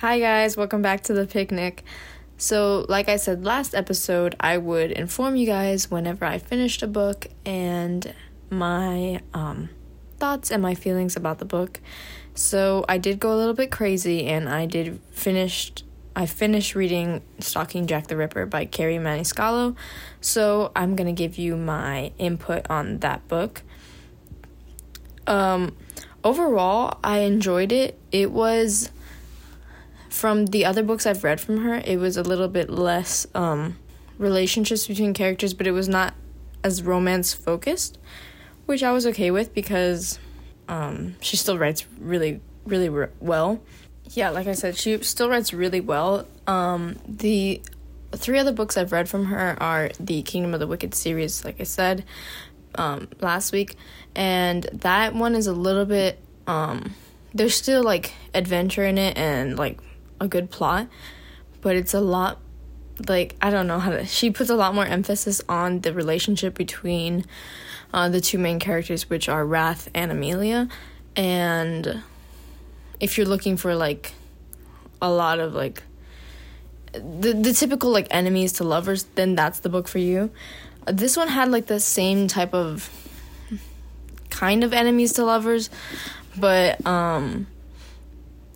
Hi, guys, welcome back to the picnic. So, like I said last episode, I would inform you guys whenever I finished a book and my um, thoughts and my feelings about the book. So, I did go a little bit crazy and I did finished I finished reading Stalking Jack the Ripper by Kerri Maniscalco. So, I'm going to give you my input on that book. Um overall, I enjoyed it. It was from the other books I've read from her, it was a little bit less um, relationships between characters, but it was not as romance focused, which I was okay with because um, she still writes really, really re- well. Yeah, like I said, she still writes really well. Um, the three other books I've read from her are the Kingdom of the Wicked series, like I said um, last week, and that one is a little bit. Um, there's still like adventure in it and like a good plot, but it's a lot like I don't know how to. She puts a lot more emphasis on the relationship between uh, the two main characters, which are Wrath and Amelia, and if you're looking for like a lot of like the the typical like enemies to lovers, then that's the book for you. This one had like the same type of kind of enemies to lovers, but um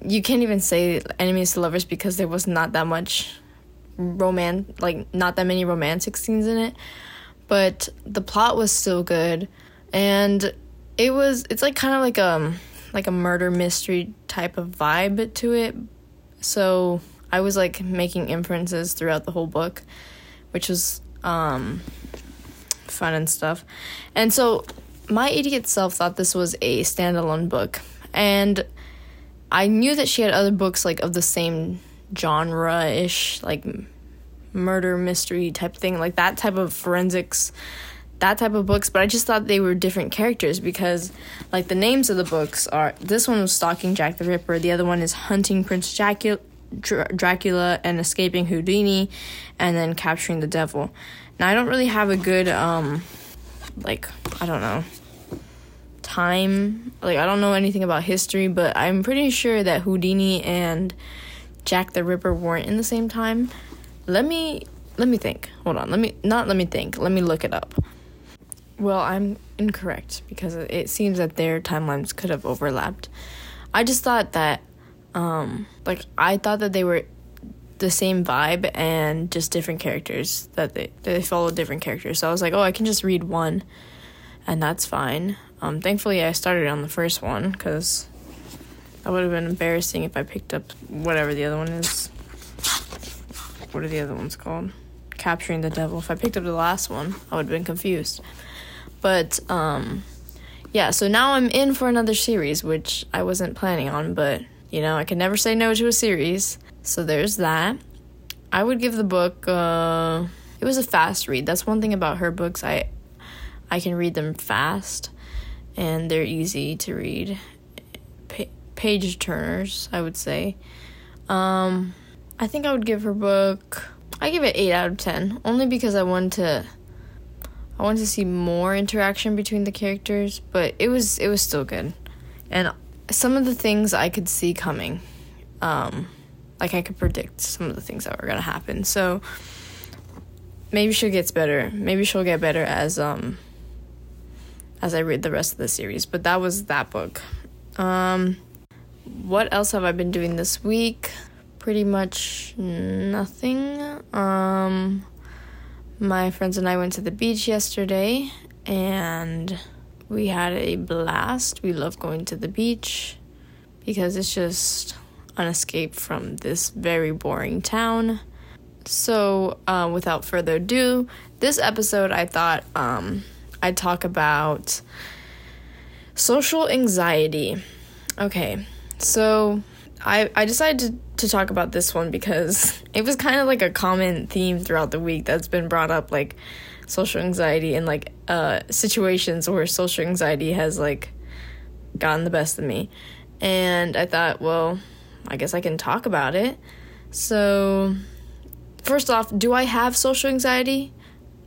you can't even say enemies to lovers because there was not that much romance like not that many romantic scenes in it. But the plot was still good. And it was it's like kind of like a um, like a murder mystery type of vibe to it. So i was like making inferences throughout the whole book which was um fun and stuff. And so my idiot self thought this was a standalone book. And I knew that she had other books like of the same genre ish, like murder mystery type thing, like that type of forensics, that type of books. But I just thought they were different characters because, like, the names of the books are this one was Stalking Jack the Ripper, the other one is Hunting Prince Dracula, Dracula and Escaping Houdini, and then Capturing the Devil. Now I don't really have a good um, like I don't know time. Like I don't know anything about history, but I'm pretty sure that Houdini and Jack the Ripper weren't in the same time. Let me let me think. Hold on. Let me not let me think. Let me look it up. Well, I'm incorrect because it seems that their timelines could have overlapped. I just thought that um like I thought that they were the same vibe and just different characters that they they followed different characters. So I was like, "Oh, I can just read one." And that's fine. Um, thankfully, I started on the first one because that would have been embarrassing if I picked up whatever the other one is. What are the other ones called? Capturing the Devil. If I picked up the last one, I would have been confused. But, um, yeah, so now I'm in for another series, which I wasn't planning on, but, you know, I can never say no to a series. So there's that. I would give the book, uh, it was a fast read. That's one thing about her books. I, I can read them fast and they're easy to read. Pa- page turners, I would say. Um, I think I would give her book. I give it eight out of ten, only because I wanted to. I wanted to see more interaction between the characters, but it was it was still good, and some of the things I could see coming, um, like I could predict some of the things that were gonna happen. So maybe she gets better. Maybe she'll get better as um as I read the rest of the series. But that was that book. Um, what else have I been doing this week? Pretty much nothing. Um, my friends and I went to the beach yesterday and we had a blast. We love going to the beach because it's just an escape from this very boring town. So, uh, without further ado, this episode I thought um, I talk about social anxiety. Okay, so I I decided to, to talk about this one because it was kind of like a common theme throughout the week that's been brought up, like social anxiety and like uh, situations where social anxiety has like gotten the best of me. And I thought, well, I guess I can talk about it. So, first off, do I have social anxiety?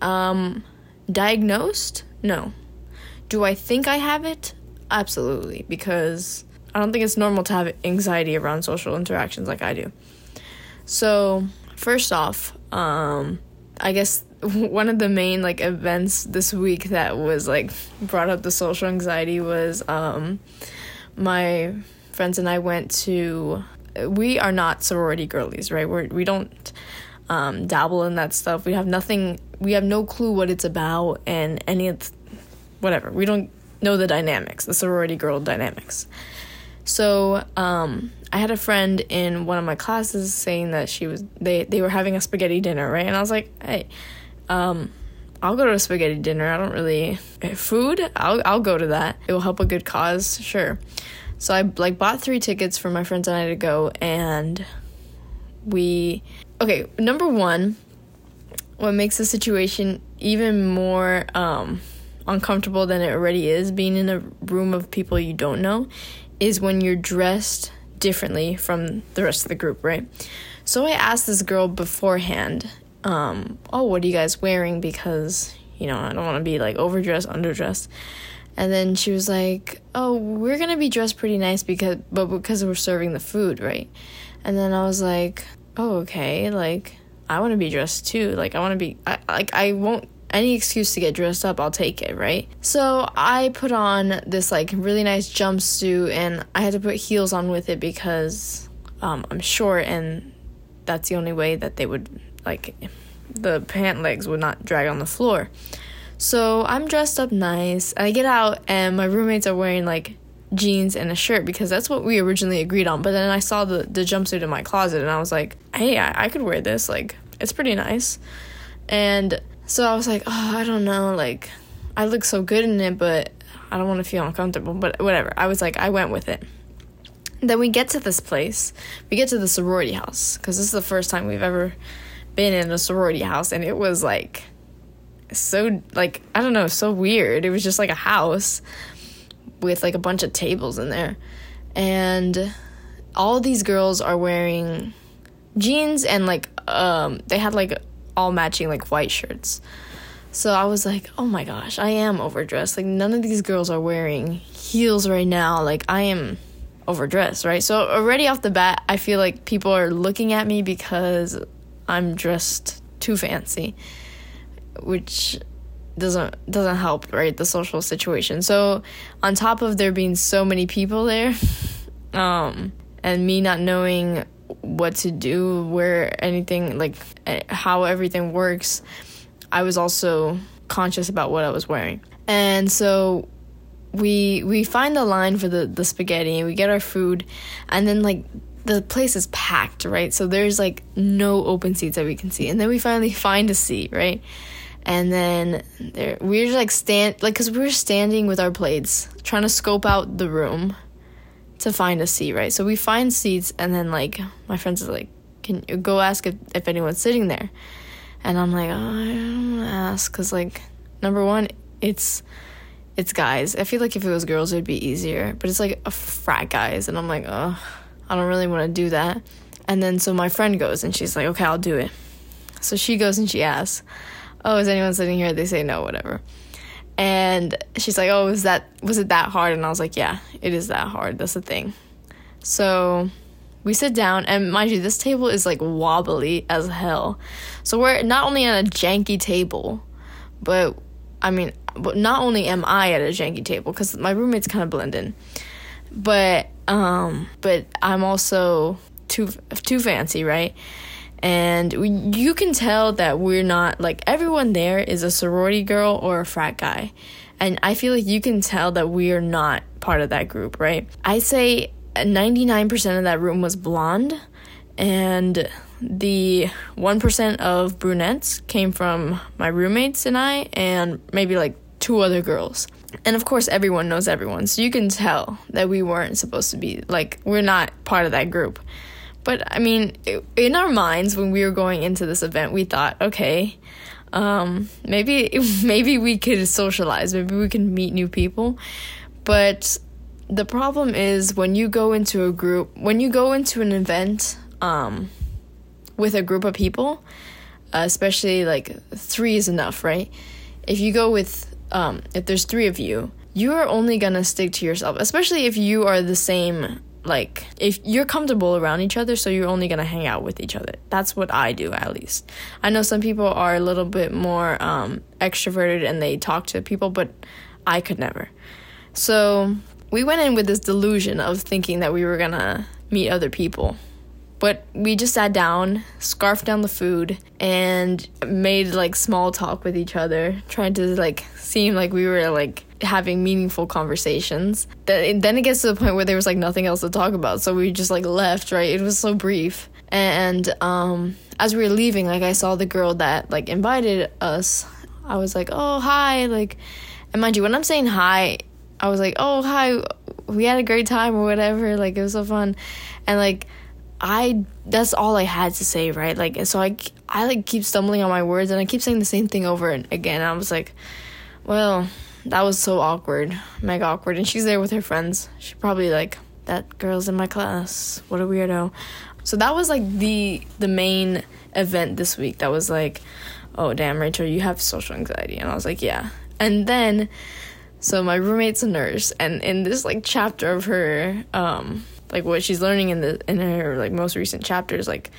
Um, diagnosed? No. Do I think I have it? Absolutely, because I don't think it's normal to have anxiety around social interactions like I do. So, first off, um, I guess one of the main like events this week that was like brought up the social anxiety was um, my friends and I went to. We are not sorority girlies, right? We're we don't um, dabble in that stuff. We have nothing. We have no clue what it's about and any of, whatever. We don't know the dynamics, the sorority girl dynamics. So um, I had a friend in one of my classes saying that she was they they were having a spaghetti dinner, right? And I was like, hey, um, I'll go to a spaghetti dinner. I don't really eh, food. I'll I'll go to that. It will help a good cause, sure. So I like bought three tickets for my friends and I to go, and we okay. Number one, what makes the situation even more um, uncomfortable than it already is, being in a room of people you don't know, is when you're dressed differently from the rest of the group, right? So I asked this girl beforehand, um, oh, what are you guys wearing? Because, you know, I don't want to be like overdressed, underdressed. And then she was like, "Oh, we're gonna be dressed pretty nice because, but because we're serving the food, right?" And then I was like, "Oh, okay. Like, I want to be dressed too. Like, I want to be. I, like, I won't any excuse to get dressed up, I'll take it, right? So I put on this like really nice jumpsuit and I had to put heels on with it because um, I'm short and that's the only way that they would like the pant legs would not drag on the floor. So I'm dressed up nice. I get out and my roommates are wearing like jeans and a shirt because that's what we originally agreed on. But then I saw the, the jumpsuit in my closet and I was like, hey, I, I could wear this. Like, it's pretty nice. And so I was like, oh, I don't know, like I look so good in it, but I don't want to feel uncomfortable. But whatever. I was like, I went with it. Then we get to this place. We get to the sorority house because this is the first time we've ever been in a sorority house, and it was like so like I don't know, so weird. It was just like a house with like a bunch of tables in there, and all these girls are wearing jeans and like um they had like all matching like white shirts. So I was like, oh my gosh, I am overdressed. Like, none of these girls are wearing heels right now. Like, I am overdressed, right? So, already off the bat, I feel like people are looking at me because I'm dressed too fancy, which doesn't doesn't help right the social situation so on top of there being so many people there um and me not knowing what to do, where anything like eh, how everything works, I was also conscious about what I was wearing. And so we we find the line for the the spaghetti and we get our food and then like the place is packed, right? So there's like no open seats that we can see. And then we finally find a seat, right? And then there we're like stand like cuz we were standing with our plates trying to scope out the room to find a seat, right? So we find seats, and then like my friends are like, "Can you go ask if, if anyone's sitting there?" And I'm like, oh, "I don't wanna ask," because like number one, it's it's guys. I feel like if it was girls, it'd be easier, but it's like a frat guys, and I'm like, oh, I don't really want to do that. And then so my friend goes, and she's like, "Okay, I'll do it." So she goes and she asks, "Oh, is anyone sitting here?" They say no, whatever. And she's like, "Oh, was that was it that hard?" And I was like, "Yeah, it is that hard. That's the thing." So we sit down, and mind you, this table is like wobbly as hell. So we're not only on a janky table, but I mean, but not only am I at a janky table because my roommates kind of blend in, but um, but I'm also too too fancy, right? And we, you can tell that we're not like everyone there is a sorority girl or a frat guy. And i feel like you can tell that we are not part of that group right? I say 99% of that room was blonde and the 1% of brunettes came from my roommates and i and maybe like two other girls. And of course everyone knows everyone so you can tell that we weren't supposed to be like we're not part of that group but I mean, in our minds, when we were going into this event, we thought, okay, um, maybe maybe we could socialize, maybe we can meet new people. But the problem is when you go into a group, when you go into an event um, with a group of people, especially like three is enough, right? If you go with, um, if there's three of you, you're only gonna stick to yourself, especially if you are the same like if you're comfortable around each other so you're only going to hang out with each other. That's what i do at least. I know some people are a little bit more um, extroverted and they talk to people but i could never. So we went in with this delusion of thinking that we were going to meet other people. But we just sat down, scarfed down the food, and made like small talk with each other, trying to like seem like we were like having meaningful conversations. Then then it gets to the point where there was like nothing else to talk about, so we just like left. Right? It was so brief. And um, as we were leaving, like I saw the girl that like invited us. I was like, "Oh, hi!" Like, and mind you, when I'm saying hi, I was like, "Oh, hi! We had a great time or whatever. Like, it was so fun," and like. I that's all I had to say, right? Like so I I like keep stumbling on my words and I keep saying the same thing over and again. I was like, well, that was so awkward, mega awkward. And she's there with her friends. She probably like that girl's in my class. What a weirdo. So that was like the the main event this week. That was like, oh damn, Rachel, you have social anxiety, and I was like, yeah. And then, so my roommate's a nurse, and in this like chapter of her, um, like what she's learning in the in her like most recent chapters, like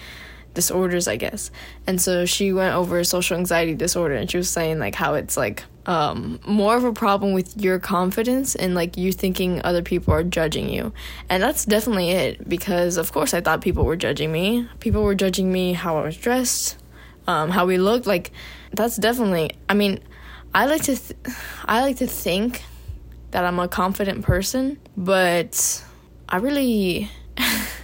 disorders, I guess. And so she went over social anxiety disorder, and she was saying like how it's like um, more of a problem with your confidence and like you thinking other people are judging you. And that's definitely it because, of course, I thought people were judging me. People were judging me how I was dressed, um, how we looked. Like, that's definitely, I mean, I like to, th- I like to think that I'm a confident person, but I really,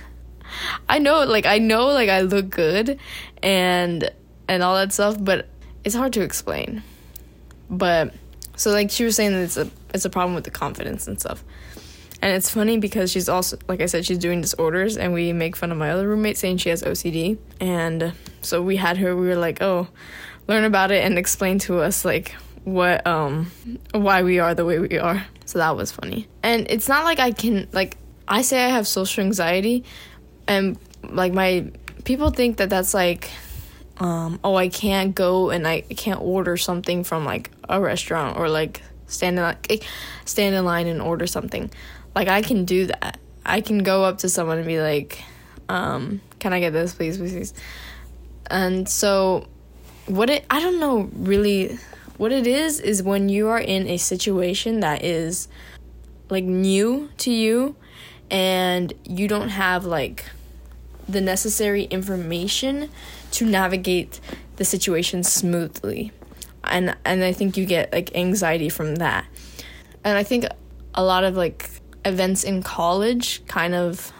I know, like, I know, like, I look good and, and all that stuff, but it's hard to explain. But so like she was saying that it's a it's a problem with the confidence and stuff. And it's funny because she's also like I said she's doing disorders and we make fun of my other roommate saying she has OCD and so we had her we were like, "Oh, learn about it and explain to us like what um why we are the way we are." So that was funny. And it's not like I can like I say I have social anxiety and like my people think that that's like um, oh, I can't go and I can't order something from like a restaurant or like stand in like, stand in line and order something. Like I can do that. I can go up to someone and be like, um, "Can I get this, please, please, please?" And so, what it I don't know really what it is is when you are in a situation that is like new to you and you don't have like the necessary information to navigate the situation smoothly. And and I think you get like anxiety from that. And I think a lot of like events in college kind of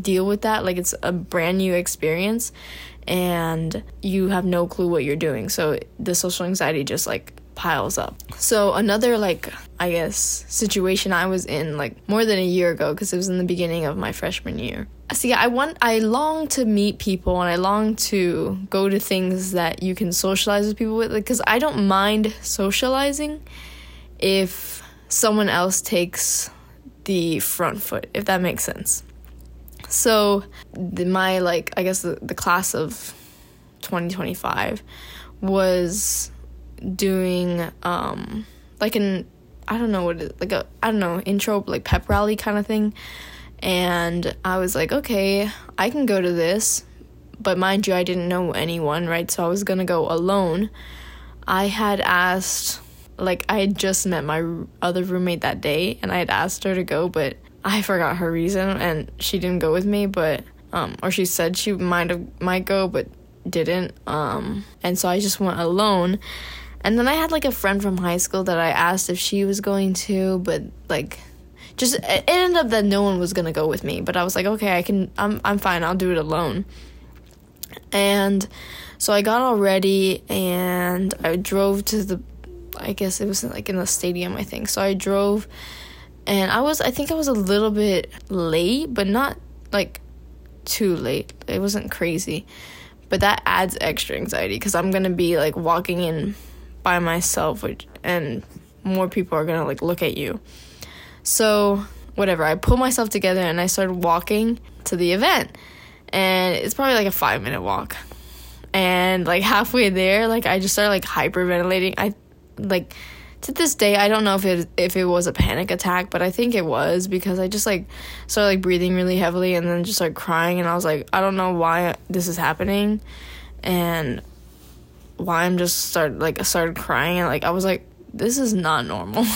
deal with that like it's a brand new experience and you have no clue what you're doing. So the social anxiety just like piles up. So another like I guess situation I was in like more than a year ago because it was in the beginning of my freshman year. See, I want I long to meet people and I long to go to things that you can socialize with people with because I don't mind socializing if someone else takes the front foot if that makes sense. So the, my like I guess the, the class of 2025 was doing um like an I don't know what it, like a I don't know intro like pep rally kind of thing, and I was like, okay, I can go to this, but mind you, I didn't know anyone, right? So I was gonna go alone. I had asked, like, I had just met my other roommate that day, and I had asked her to go, but I forgot her reason, and she didn't go with me, but um, or she said she might have might go, but didn't. Um, and so I just went alone and then I had like a friend from high school that I asked if she was going to, but like just it ended up that no one was to go with me, but I was like, okay, I can I'm I'm fine. I'll do it alone. And so I got all ready and I drove to the I guess it was like in the stadium, I think. So I drove and I was I think I was a little bit late, but not like too late. It wasn't crazy. But that adds extra anxiety because I'm to be like walking in by myself which and more people are gonna like look at you so whatever. I pulled myself together and i started walking to the event. And it's probably like a five minute walk. And like halfway there like i just started like hyperventilating. I like to this day I don't know if it if it was a panic attack, but I think it was because I just like started like breathing really heavily and then just like crying. And I was like I don't know why this is happening. And why I'm just started like started crying. And like I was like this is not normal.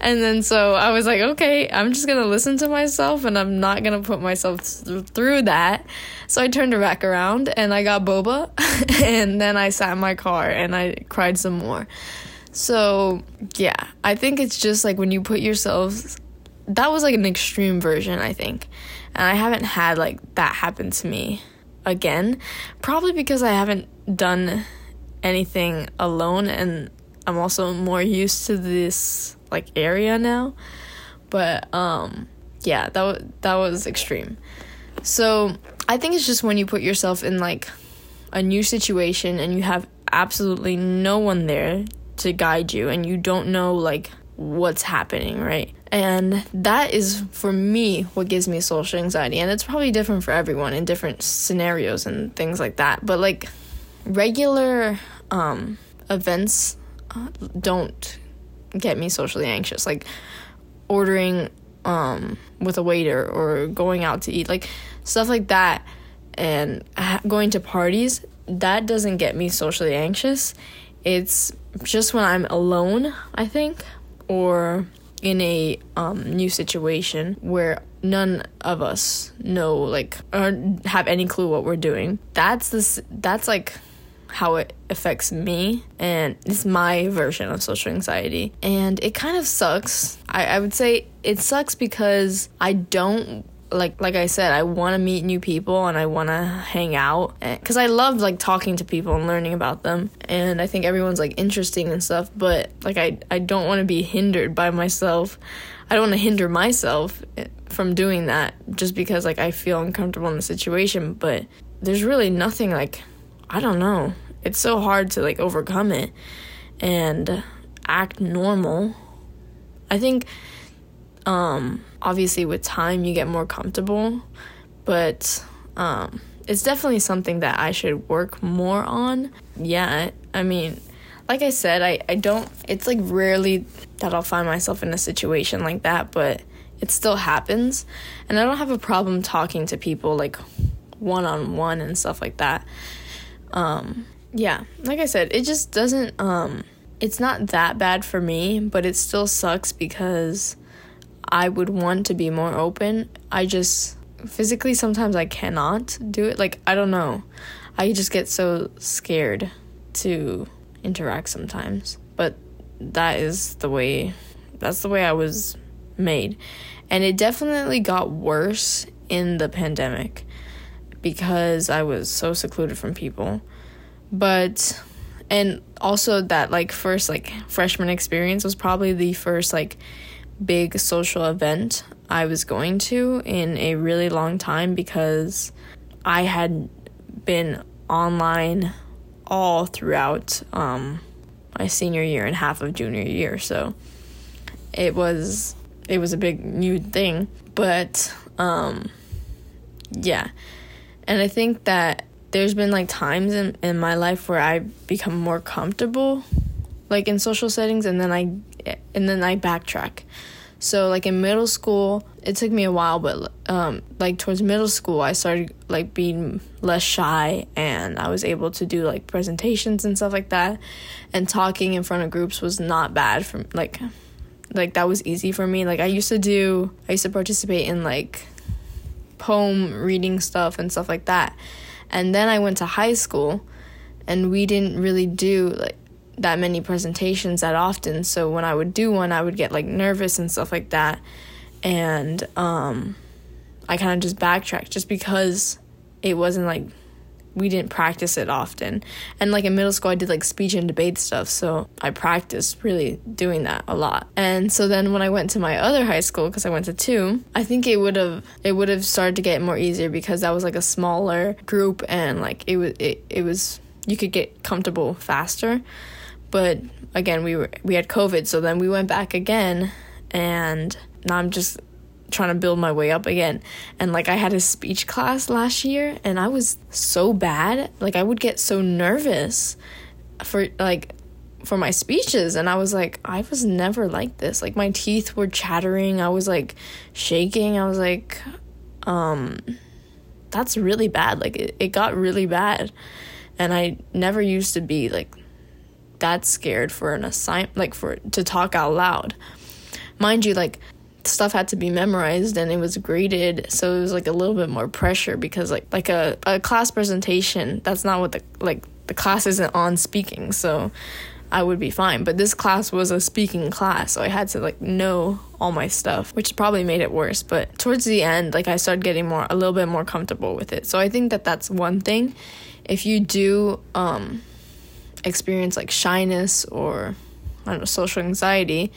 and then so I was like, okay, I'm just gonna listen to myself and I'm not gonna put myself th- through that. So I turned it back around and I got boba, and then I sat in my car and I cried some more. So yeah, I think it's just like when you put yourself. That was like an extreme version, I think, and I haven't had like that happen to me again. Probably because I haven't done anything alone and I'm also more used to this like area now. But um yeah, that was that was extreme. So, I think it's just when you put yourself in like a new situation and you have absolutely no one there to guide you and you don't know like what's happening, right? And that is for me what gives me social anxiety. And it's probably different for everyone in different scenarios and things like that. But like regular um events uh, don't get me socially anxious like ordering um with a waiter or going out to eat like stuff like that and going to parties that doesn't get me socially anxious. It's just when i'm alone i think or in a um, new situation where none of us know like or have any clue what we're doing. That's this that's like how it affects me and it's my version of social anxiety and it kind of sucks I, I would say it sucks because i don't like like I said, I want to meet new people and I want to hang out because I love like talking to people and learning about them. And I think everyone's like interesting and stuff. But like I I don't want to be hindered by myself. I don't want to hinder myself eh, from doing that just because like I feel uncomfortable in the situation. But there's really nothing like I don't know. It's so hard to like overcome it and act normal. I think um obviously with time you get more comfortable, but um it's definitely something that I should work more on. Yeah, I mean, like I said, I, I don't, it's like rarely that I'll find myself in a situation like that, but it still happens. And I don't have a problem talking to people like one on one and stuff like that. Um, yeah, like I said, it just doesn't um it's not that bad for me, but it still sucks because I would want to be more open. I just physically sometimes I cannot do it. Like I don't know. I just get so scared to interact sometimes. But that is the way that's the way I was made. And it definitely got worse in the pandemic because I was so secluded from people. But and also that like first like freshman experience was probably the first like big social event I was going to in a really long time because I had been online all throughout um, my senior year and half of junior year. So it was it was a big new thing. But um, yeah and I think that there's been like times in, in my life where I've become more comfortable like in social settings and then I and then I backtrack. So like in middle school, it took me a while, but um, like towards middle school, I started like being less shy, and I was able to do like presentations and stuff like that. And talking in front of groups was not bad for like, like that was easy for me. Like I used to do, I used to participate in like poem reading stuff and stuff like that. And then I went to high school and we didn't really do like that many presentations that often. So when I would do one, I would get like nervous and stuff like that. And um I kind of just backtracked just because it wasn't like we didn't practice it often. And like in middle school, I did like speech and debate stuff, so I practiced really doing that a lot. And so then when I went to my other high school, because I went to two, I think it would have it would have started to get more easier because that was like a smaller group and like it was it, it was you could get comfortable faster. But again, we were we had COVID, so then we went back again, and now I'm just trying to build my way up again. And like I had a speech class last year and I was so bad. Like I would get so nervous for like for my speeches and I was like I was never like this. Like my teeth were chattering. I was like shaking. I was like um that's really bad. Like it, it got really bad. And I never used to be like that scared for an assignment like for to talk out loud. Mind you like stuff had to be memorized and it was graded so it was like a little bit more pressure because like like a, a class presentation that's not what the like the class isn't on speaking so I would be fine. But this class was a speaking class, so I had to like know all my stuff, which probably made it worse. But towards the end, like I started getting more a little bit more comfortable with it. So I think that that's one thing. If you do um, experience like shyness or I don't know social anxiety,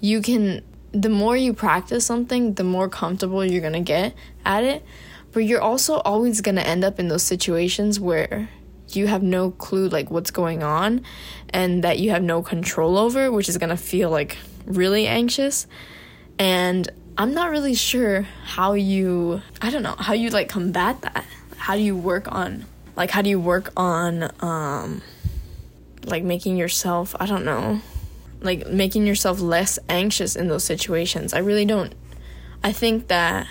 you can the more you practice something, the more comfortable you're gonna get at it. But you're also always gonna end up in those situations where you have no clue like what's going on and that you have no control over, which is gonna feel like really anxious. And I'm not really sure how you, I don't know, how you like combat that. How do you work on, like, how do you work on, um, like making yourself, I don't know, like making yourself less anxious in those situations. I really don't, I think that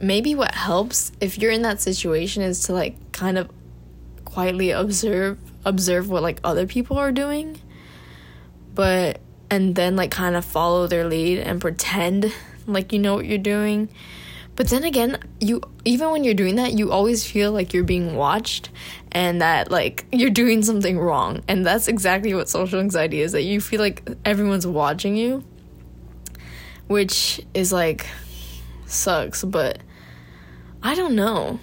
maybe what helps if you're in that situation is to like kind of quietly observe observe what like other people are doing. But and then like kind of follow their lead and pretend like you know what you're doing. But then again you even when you're doing that you always feel like you're being watched and that like you're doing something wrong. And that's exactly what social anxiety is that you feel like everyone's watching you which is like sucks. But i don't know.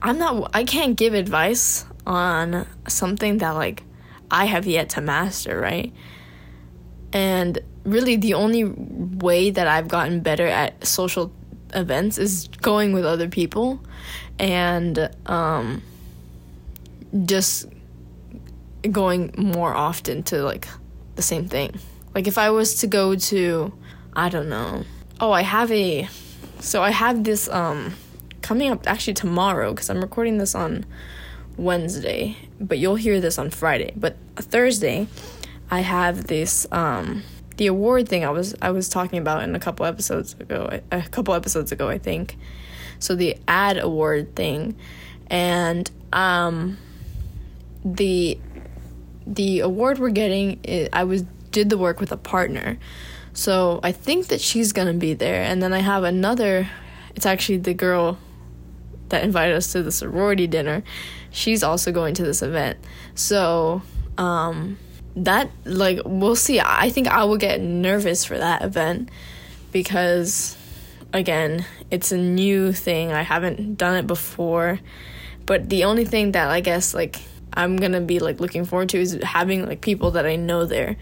I'm not I can't give advice on something that like I have yet to master, right? And really the only way that I've gotten better at social events is going with other people. And um just going more often to like the same thing. Like if I was to go to I don't know. Oh, I have a so I have this um coming up actually tomorrow because I'm recording this on Wednesday, but you'll hear this on Friday. But Thursday, I have this um the award thing I was I was talking about in a couple episodes ago, a couple episodes ago, I think. So the ad award thing, and um, the the award we're getting, is, I was did the work with a partner, so I think that she's gonna be there, and then I have another. It's actually the girl that invited us to the sorority dinner, she's also going to this event. So, um, that, like, we'll see. I think I will get nervous for that event because, again, it's a new thing. I haven't done it before. But the only thing that I guess, like, I'm gonna be like looking forward to is having like people that I know there.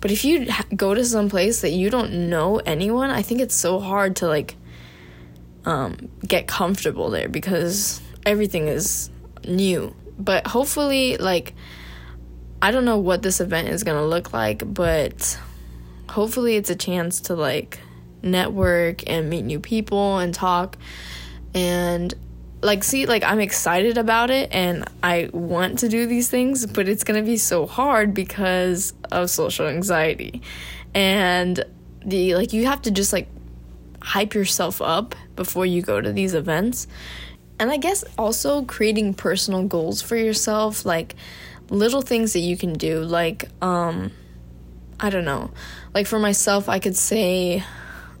But if you go to some place that you don't know anyone, I think it's so hard to like um, get comfortable there because everything is new. But hopefully, like, I don't know what this event is gonna look like, but hopefully, it's a chance to like network and meet new people and talk and like see like I'm excited about it and I want to do these things, but it's going to be so hard because of social anxiety. And the like you have to just like hype yourself up before you go to these events. And I guess also creating personal goals for yourself, like little things that you can do, like, um, I don't know. Like for myself, I could say,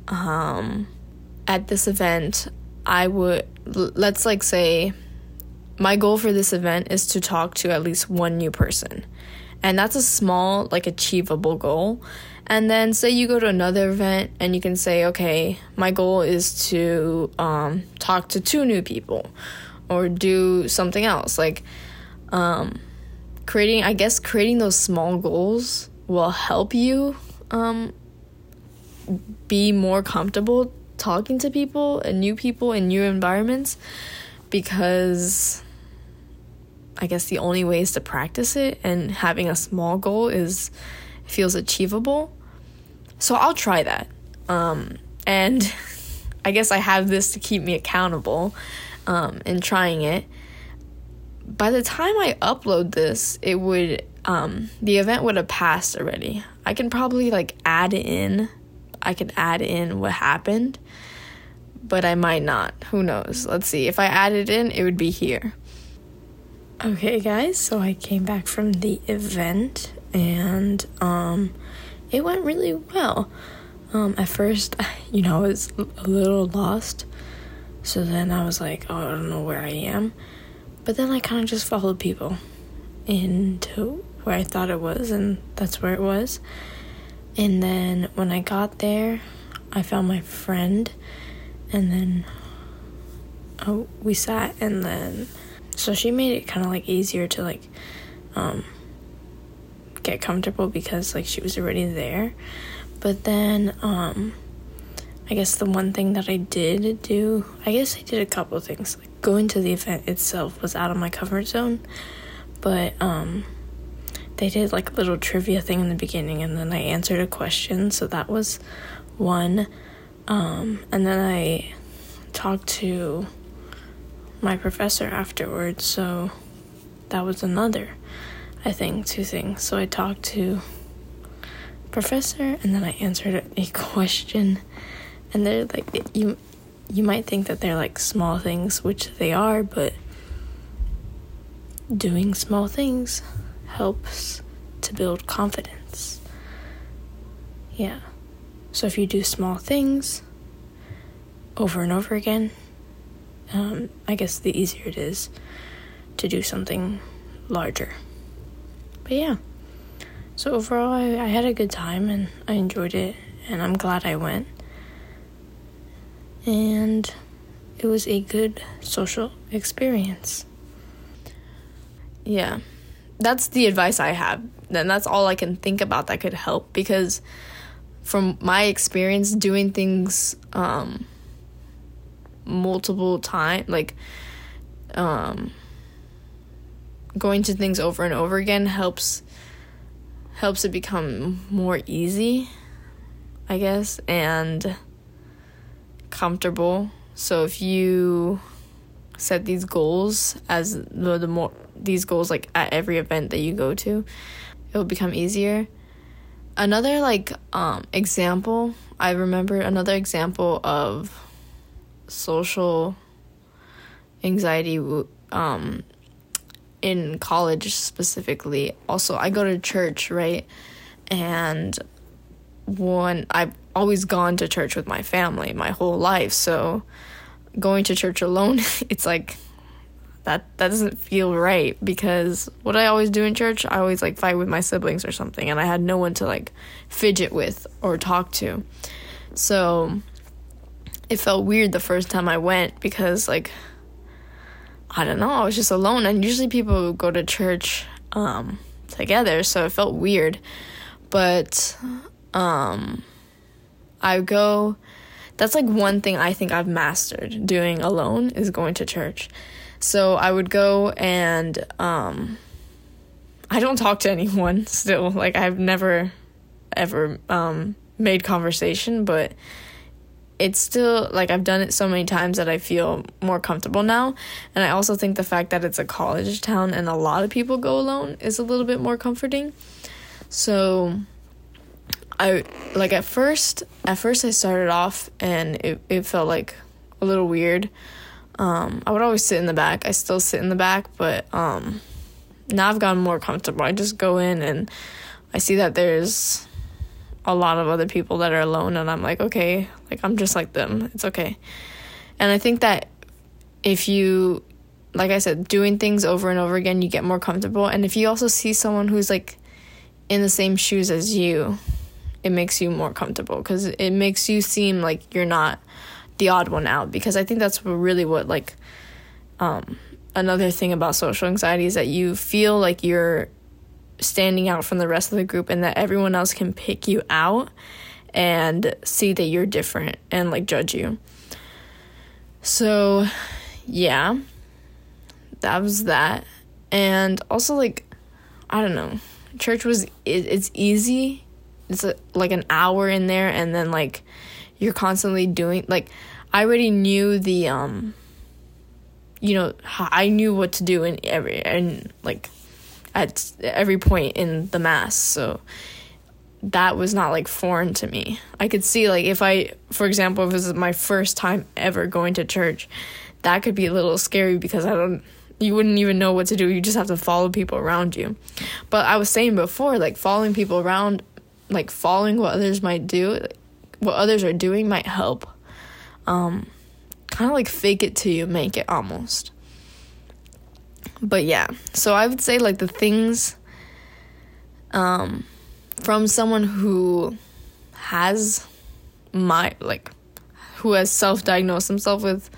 um, at this event, I would, let's like say, my goal for this event is to talk to at least one new person. And that's a small, like, achievable goal. And then say you go to another event and you can say, okay, my goal is to um, talk to two new people or do something else. Like um, creating, I guess, creating those small goals will help you um, be more comfortable talking to people and new people in new environments because I guess the only ways to practice it and having a small goal is feels achievable. So I'll try that. Um, and I guess I have this to keep me accountable um, in trying it. By the time I upload this, it would um, the event would have passed already. I can probably like add in, I could add in what happened, but I might not. Who knows? Let's see. If I added in, it would be here. Okay, guys, so I came back from the event and um, it went really well. Um, at first, you know, I was a little lost. So then I was like, oh, I don't know where I am. But then I kind of just followed people into where I thought it was, and that's where it was. And then when I got there, I found my friend, and then oh, we sat, and then so she made it kind of like easier to like um, get comfortable because like she was already there. But then um, I guess the one thing that I did do, I guess I did a couple things. Like going to the event itself was out of my comfort zone, but um they did like a little trivia thing in the beginning and then I answered a question, so that was one. Um, and then I talked to my professor afterwards, so that was another, I think, two things. So I talked to professor and then I answered a question and they're like you you might think that they're like small things, which they are, but doing small things helps to build confidence. Yeah. So if you do small things over and over again, um, I guess the easier it is to do something larger. But yeah. So overall, I, I had a good time and I enjoyed it, and I'm glad I went. And it was a good social experience. Yeah that's the advice I have. And that's all I can think about that could help because from my experience doing things um multiple time like um going to things over and over again helps helps it become more easy I guess and comfortable. So if you set these goals as the, the more these goals like at every event that you go to it will become easier. Another like um example i remember another example of social anxiety um in college specifically. Also i go to church right? And when i've always gone to church with my family my whole life. So going to church alone, it's like that that doesn't feel right because what I always do in church, I always like fight with my siblings or something and I had no one to like fidget with or talk to. So it felt weird the first time I went because like I don't know, I was just alone and usually people go to church um together, so it felt weird. But um I go that's like one thing I think I've mastered doing alone is going to church. So I would go and um I don't talk to anyone still. Like I've never ever um made conversation, but it's still like I've done it so many times that I feel more comfortable now. And I also think the fact that it's a college town and a lot of people go alone is a little bit more comforting. So I like at first at first I started off and it, it felt like a little weird. Um, I would always sit in the back. I still sit in the back, but um, now I've gotten more comfortable. I just go in and I see that there's a lot of other people that are alone and I'm like, okay, like I'm just like them. It's okay. And I think that if you like I said, doing things over and over again, you get more comfortable. And if you also see someone who's like in the same shoes as you, it makes you more comfortable because it makes you seem like you're not the odd one out because I think that's really what like um, another thing about social anxiety is that you feel like you're standing out from the rest of the group and that everyone else can pick you out and see that you're different and like judge you. So, yeah. That was that. And also like I don't know. Church was it, it's easy it's a, like an hour in there and then like you're constantly doing like I already knew the um you know I knew what to do in every and like at every point in the mass. So that was not like foreign to me. I could see like if I, for example, if it was my first time ever going to church, that could be a little scary because I don't you wouldn't even know what to do. You just have to follow people around you. But I was saying before, like following people around, like following what others might do, what others are doing might help. Um, kind of like fake it till you make it almost. But yeah, so I would say like the things um, from someone who has my like who has self-diagnosed himself with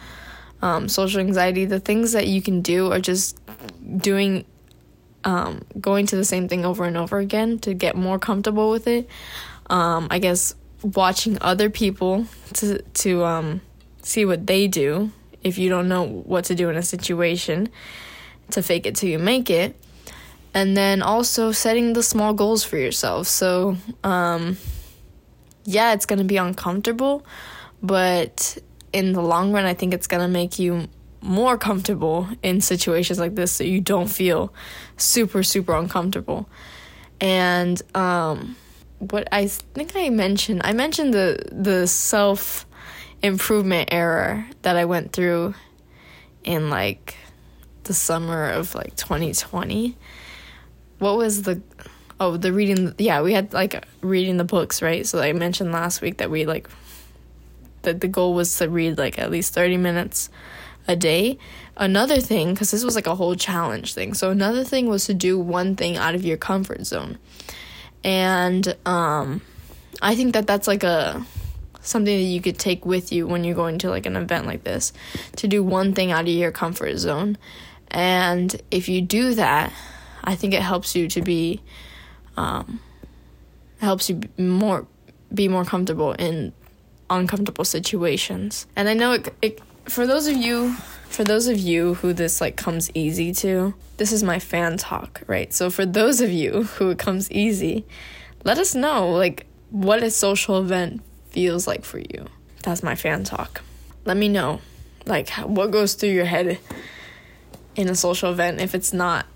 um, social anxiety, the things that you can do are just doing, um, going to the same thing over and over again to get more comfortable with it. Um, I guess watching other people to to um, see what they do. If you don't know what to do in a situation to fake it till you make it. And then also setting the small goals for yourself. So um, yeah it's going to be uncomfortable but in the long run, I think it's gonna make you more comfortable in situations like this so you don't feel super, super uncomfortable. And um, what I think I mentioned, I mentioned the the self improvement era that I went through in like the summer of like 2020. What was the oh the reading yeah we had like reading the books right so i mentioned last week that we like that the goal was to read like at least 30 minutes a day. Another thing, because this was like a whole challenge thing. So another thing was to do one thing out of your comfort zone, and um, I think that that's like a something that you could take with you when you're going to like an event like this, to do one thing out of your comfort zone, and if you do that, I think it helps you to be, um, helps you more be more comfortable in uncomfortable situations. And I know it, it for those of you for those of you who this like comes easy to, this is my fan talk, right? So for those of you who it comes easy, let us know like what a social event feels like for you. That's my fan talk. Let me know like what goes through your head in a social event if it's not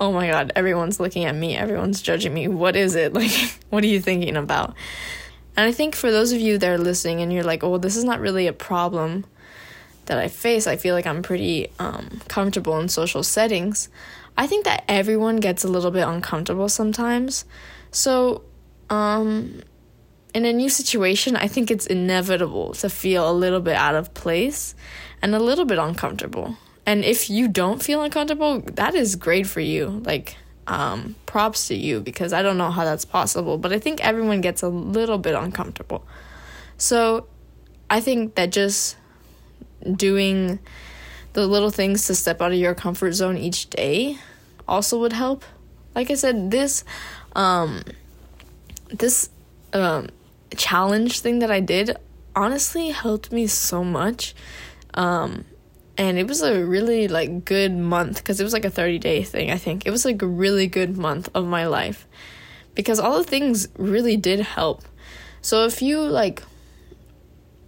oh my god, everyone's looking at me, everyone's judging me. What is it? Like what are you thinking about? And I think for those of you that are listening and you're like, oh, this is not really a problem that I face, I feel like I'm pretty um, comfortable in social settings. I think that everyone gets a little bit uncomfortable sometimes. So, um, in a new situation, I think it's inevitable to feel a little bit out of place and a little bit uncomfortable. And if you don't feel uncomfortable, that is great for you. Like, um, props to you because I don't know how that's possible, but I think everyone gets a little bit uncomfortable. So I think that just doing the little things to step out of your comfort zone each day also would help. Like I said, this um, this um, challenge thing that I did honestly helped me so much. Um, and it was a really like good month because it was like a 30 day thing i think it was like a really good month of my life because all the things really did help so if you like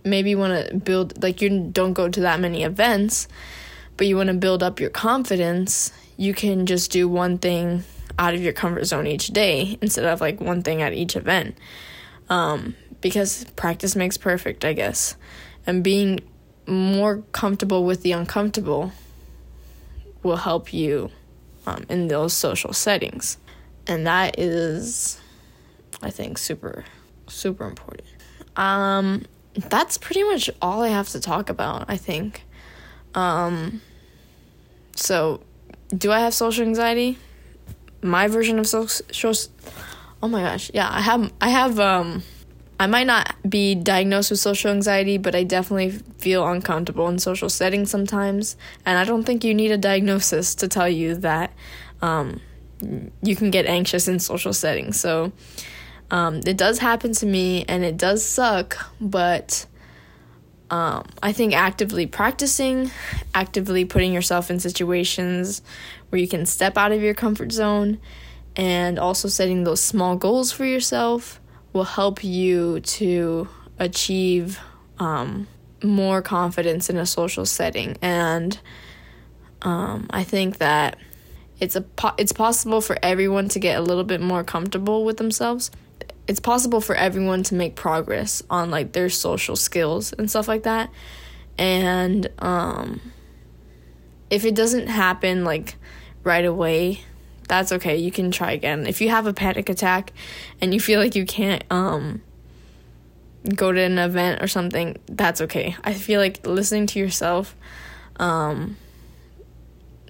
maybe want to build like you don't go to that many events but you want to build up your confidence you can just do one thing out of your comfort zone each day instead of like one thing at each event um, because practice makes perfect i guess and being more comfortable with the uncomfortable will help you um, in those social settings. And that is, I think, super, super important. Um, that's pretty much all I have to talk about, I think. Um, so, do I have social anxiety? My version of social. Oh my gosh, yeah, I have. I have. Um, I might not be diagnosed with social anxiety, but I definitely feel uncomfortable in social settings sometimes. And I don't think you need a diagnosis to tell you that um, you can get anxious in social settings. So um, it does happen to me and it does suck, but um, I think actively practicing, actively putting yourself in situations where you can step out of your comfort zone, and also setting those small goals for yourself will help you to achieve um, more confidence in a social setting. And um, I think that it's a po- it's possible for everyone to get a little bit more comfortable with themselves. It's possible for everyone to make progress on like their social skills and stuff like that. And um if it doesn't happen like right away, that's okay. You can try again. If you have a panic attack and you feel like you can't um go to an event or something, that's okay. I feel like listening to yourself um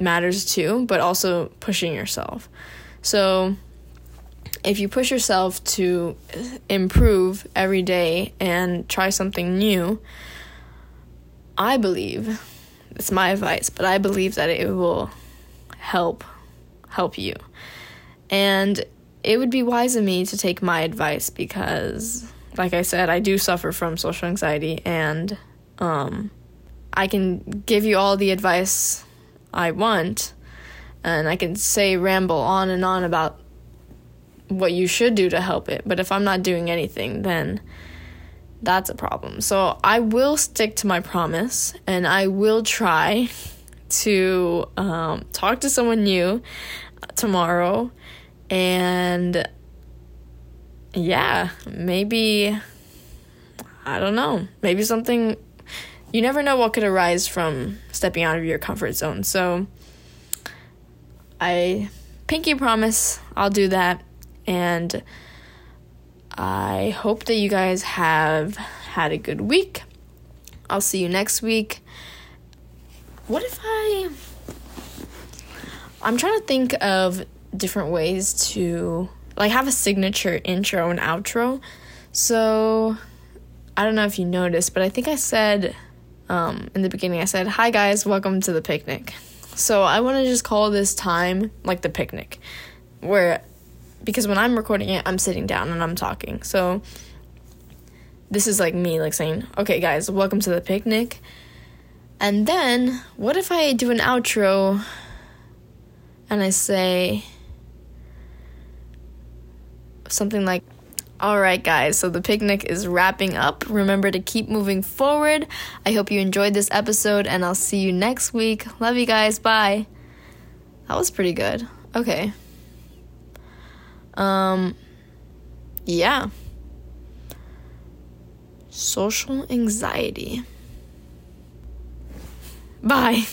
matters too, but also pushing yourself. So if you push yourself to improve every day and try something new, I believe it's my advice, but I believe that it will help help you. And it would be wise of me to take my advice because like I said, I do suffer from social anxiety and um I can give you all the advice I want and I can say ramble on and on about what you should do to help it, but if I'm not doing anything, then that's a problem. So I will stick to my promise and I will try to um, talk to someone new tomorrow and yeah, maybe I don't know, maybe something you never know what could arise from stepping out of your comfort zone. So I pinky promise I'll do that and I hope that you guys have had a good week. I'll see you next week. What if I. I'm trying to think of different ways to like have a signature intro and outro. So I don't know if you noticed, but I think I said um, in the beginning, I said, Hi guys, welcome to the picnic. So I want to just call this time like the picnic, where because when I'm recording it, I'm sitting down and I'm talking. So this is like me like saying, "Okay guys, welcome to the picnic." And then what if I do an outro and I say something like all right, guys, so the picnic is wrapping up. Remember to keep moving forward. I hope you enjoyed this episode, and I'll see you next week. Love you guys. Bye. That was pretty good. Okay. Um, yeah. Social anxiety. Bye.